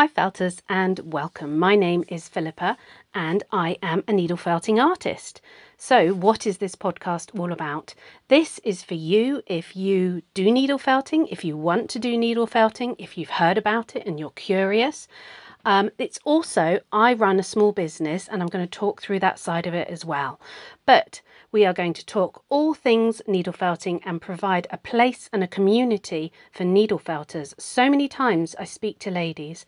Hi felters and welcome. My name is Philippa and I am a needle felting artist. So, what is this podcast all about? This is for you if you do needle felting, if you want to do needle felting, if you've heard about it and you're curious. Um, it's also, I run a small business and I'm going to talk through that side of it as well. But we are going to talk all things needle felting and provide a place and a community for needle felters. So many times I speak to ladies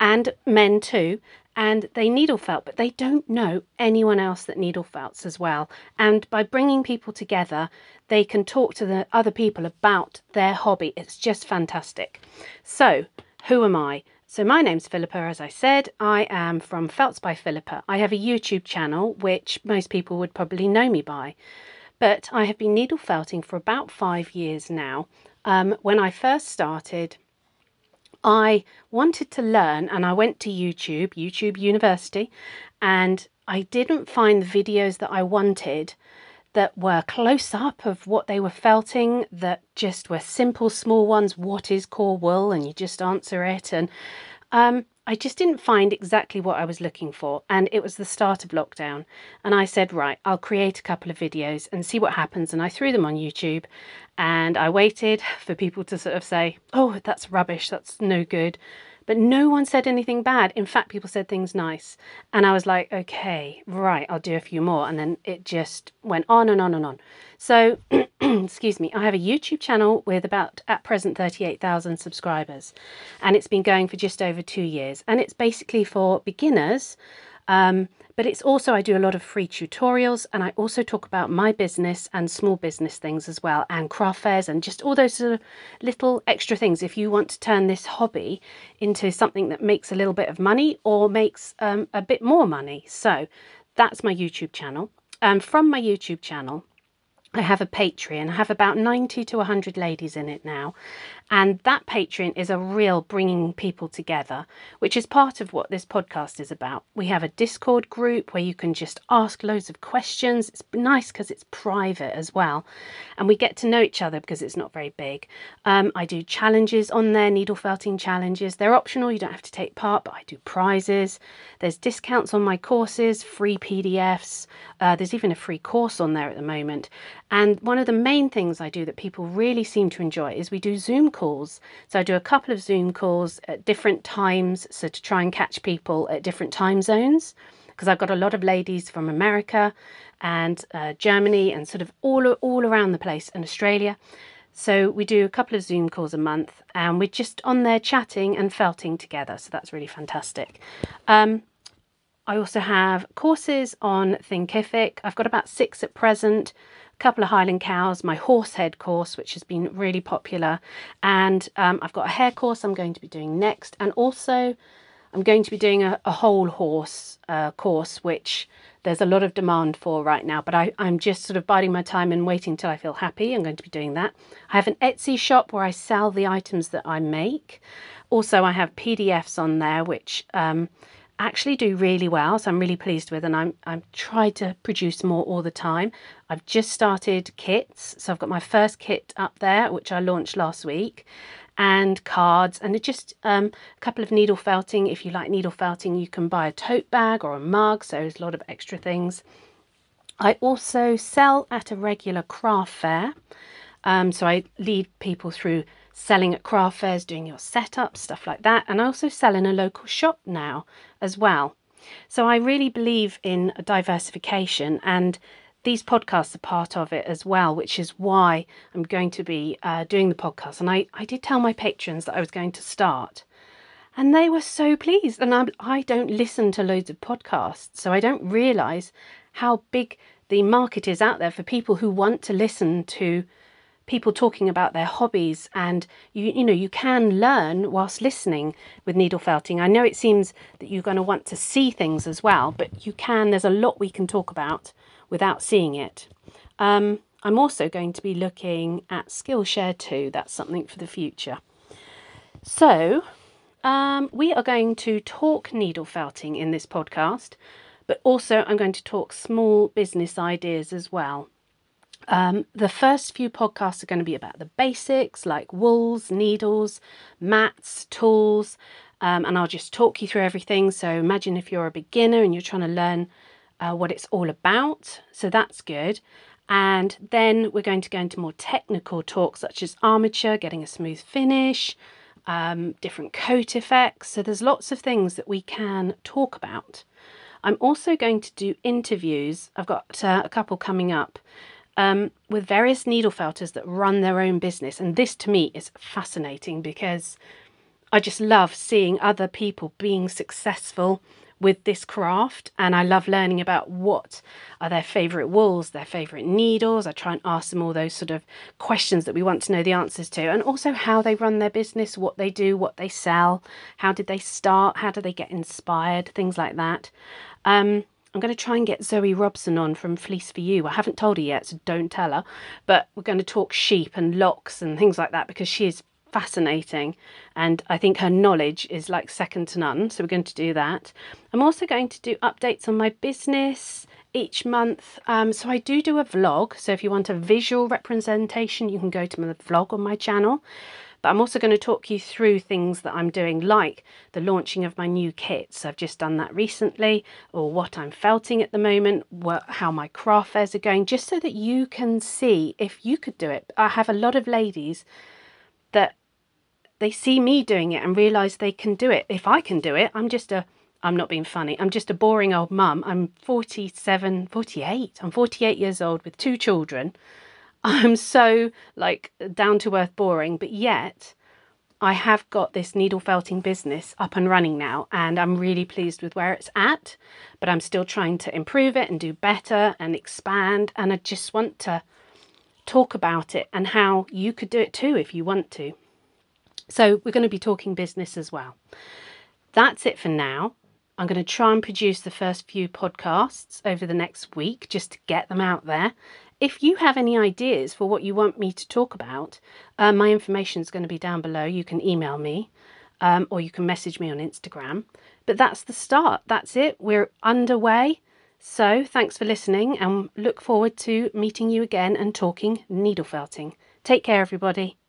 and men too, and they needle felt, but they don't know anyone else that needle felts as well. And by bringing people together, they can talk to the other people about their hobby. It's just fantastic. So, who am I? So, my name's Philippa, as I said. I am from Felts by Philippa. I have a YouTube channel, which most people would probably know me by. But I have been needle felting for about five years now. Um, when I first started, I wanted to learn and I went to YouTube, YouTube University, and I didn't find the videos that I wanted that were close up of what they were felting, that just were simple, small ones. What is core wool? And you just answer it. And um, I just didn't find exactly what I was looking for. And it was the start of lockdown. And I said, right, I'll create a couple of videos and see what happens. And I threw them on YouTube and I waited for people to sort of say, oh, that's rubbish, that's no good. But no one said anything bad. In fact, people said things nice. And I was like, okay, right, I'll do a few more. And then it just went on and on and on. So, excuse me, I have a YouTube channel with about at present 38,000 subscribers. And it's been going for just over two years. And it's basically for beginners um, but it's also, I do a lot of free tutorials and I also talk about my business and small business things as well, and craft fairs and just all those sort of little extra things. If you want to turn this hobby into something that makes a little bit of money or makes um, a bit more money. So that's my YouTube channel. And from my YouTube channel, I have a Patreon. I have about 90 to 100 ladies in it now. And that Patreon is a real bringing people together, which is part of what this podcast is about. We have a Discord group where you can just ask loads of questions. It's nice because it's private as well. And we get to know each other because it's not very big. Um, I do challenges on there, needle felting challenges. They're optional, you don't have to take part, but I do prizes. There's discounts on my courses, free PDFs. Uh, there's even a free course on there at the moment. And one of the main things I do that people really seem to enjoy is we do Zoom calls. So I do a couple of Zoom calls at different times, so to try and catch people at different time zones, because I've got a lot of ladies from America and uh, Germany and sort of all all around the place and Australia. So we do a couple of Zoom calls a month, and we're just on there chatting and felting together. So that's really fantastic. Um, I also have courses on Thinkific. I've got about six at present couple of Highland cows, my horse head course, which has been really popular, and um, I've got a hair course I'm going to be doing next, and also I'm going to be doing a, a whole horse uh, course, which there's a lot of demand for right now, but I, I'm just sort of biding my time and waiting till I feel happy. I'm going to be doing that. I have an Etsy shop where I sell the items that I make. Also, I have PDFs on there, which um, actually do really well. So I'm really pleased with, and I'm I'm trying to produce more all the time. I've just started kits, so I've got my first kit up there, which I launched last week, and cards, and just um, a couple of needle felting. If you like needle felting, you can buy a tote bag or a mug. So there's a lot of extra things. I also sell at a regular craft fair. Um, so I lead people through selling at craft fairs, doing your setup, stuff like that. And I also sell in a local shop now as well. So I really believe in diversification and these podcasts are part of it as well, which is why I'm going to be uh, doing the podcast. And I, I did tell my patrons that I was going to start, and they were so pleased. And I'm, I don't listen to loads of podcasts, so I don't realize how big the market is out there for people who want to listen to people talking about their hobbies and you you know you can learn whilst listening with needle felting. I know it seems that you're going to want to see things as well, but you can there's a lot we can talk about without seeing it. Um, I'm also going to be looking at Skillshare too. That's something for the future. So, um, we are going to talk needle felting in this podcast, but also I'm going to talk small business ideas as well. Um, the first few podcasts are going to be about the basics like wools, needles, mats, tools, um, and I'll just talk you through everything. So imagine if you're a beginner and you're trying to learn uh, what it's all about. So that's good. And then we're going to go into more technical talk, such as armature, getting a smooth finish, um, different coat effects. So there's lots of things that we can talk about. I'm also going to do interviews. I've got uh, a couple coming up um, with various needle felters that run their own business. And this to me is fascinating because I just love seeing other people being successful with this craft and I love learning about what are their favourite wools, their favourite needles. I try and ask them all those sort of questions that we want to know the answers to and also how they run their business, what they do, what they sell, how did they start, how do they get inspired, things like that. Um, I'm going to try and get Zoe Robson on from Fleece for You. I haven't told her yet, so don't tell her. But we're going to talk sheep and locks and things like that because she is fascinating and I think her knowledge is like second to none. So we're going to do that. I'm also going to do updates on my business each month. Um, so I do do a vlog. So if you want a visual representation, you can go to my vlog on my channel. But I'm also going to talk you through things that I'm doing, like the launching of my new kits. I've just done that recently, or what I'm felting at the moment, what, how my craft fairs are going, just so that you can see if you could do it. I have a lot of ladies they see me doing it and realize they can do it. If I can do it, I'm just a I'm not being funny. I'm just a boring old mum. I'm 47, 48. I'm 48 years old with two children. I'm so like down to earth boring, but yet I have got this needle felting business up and running now, and I'm really pleased with where it's at. But I'm still trying to improve it and do better and expand. And I just want to talk about it and how you could do it too if you want to. So we're going to be talking business as well. That's it for now. I'm going to try and produce the first few podcasts over the next week just to get them out there. If you have any ideas for what you want me to talk about, uh, my information is going to be down below. You can email me um, or you can message me on Instagram. But that's the start. That's it. We're underway. So thanks for listening and look forward to meeting you again and talking needle felting. Take care, everybody.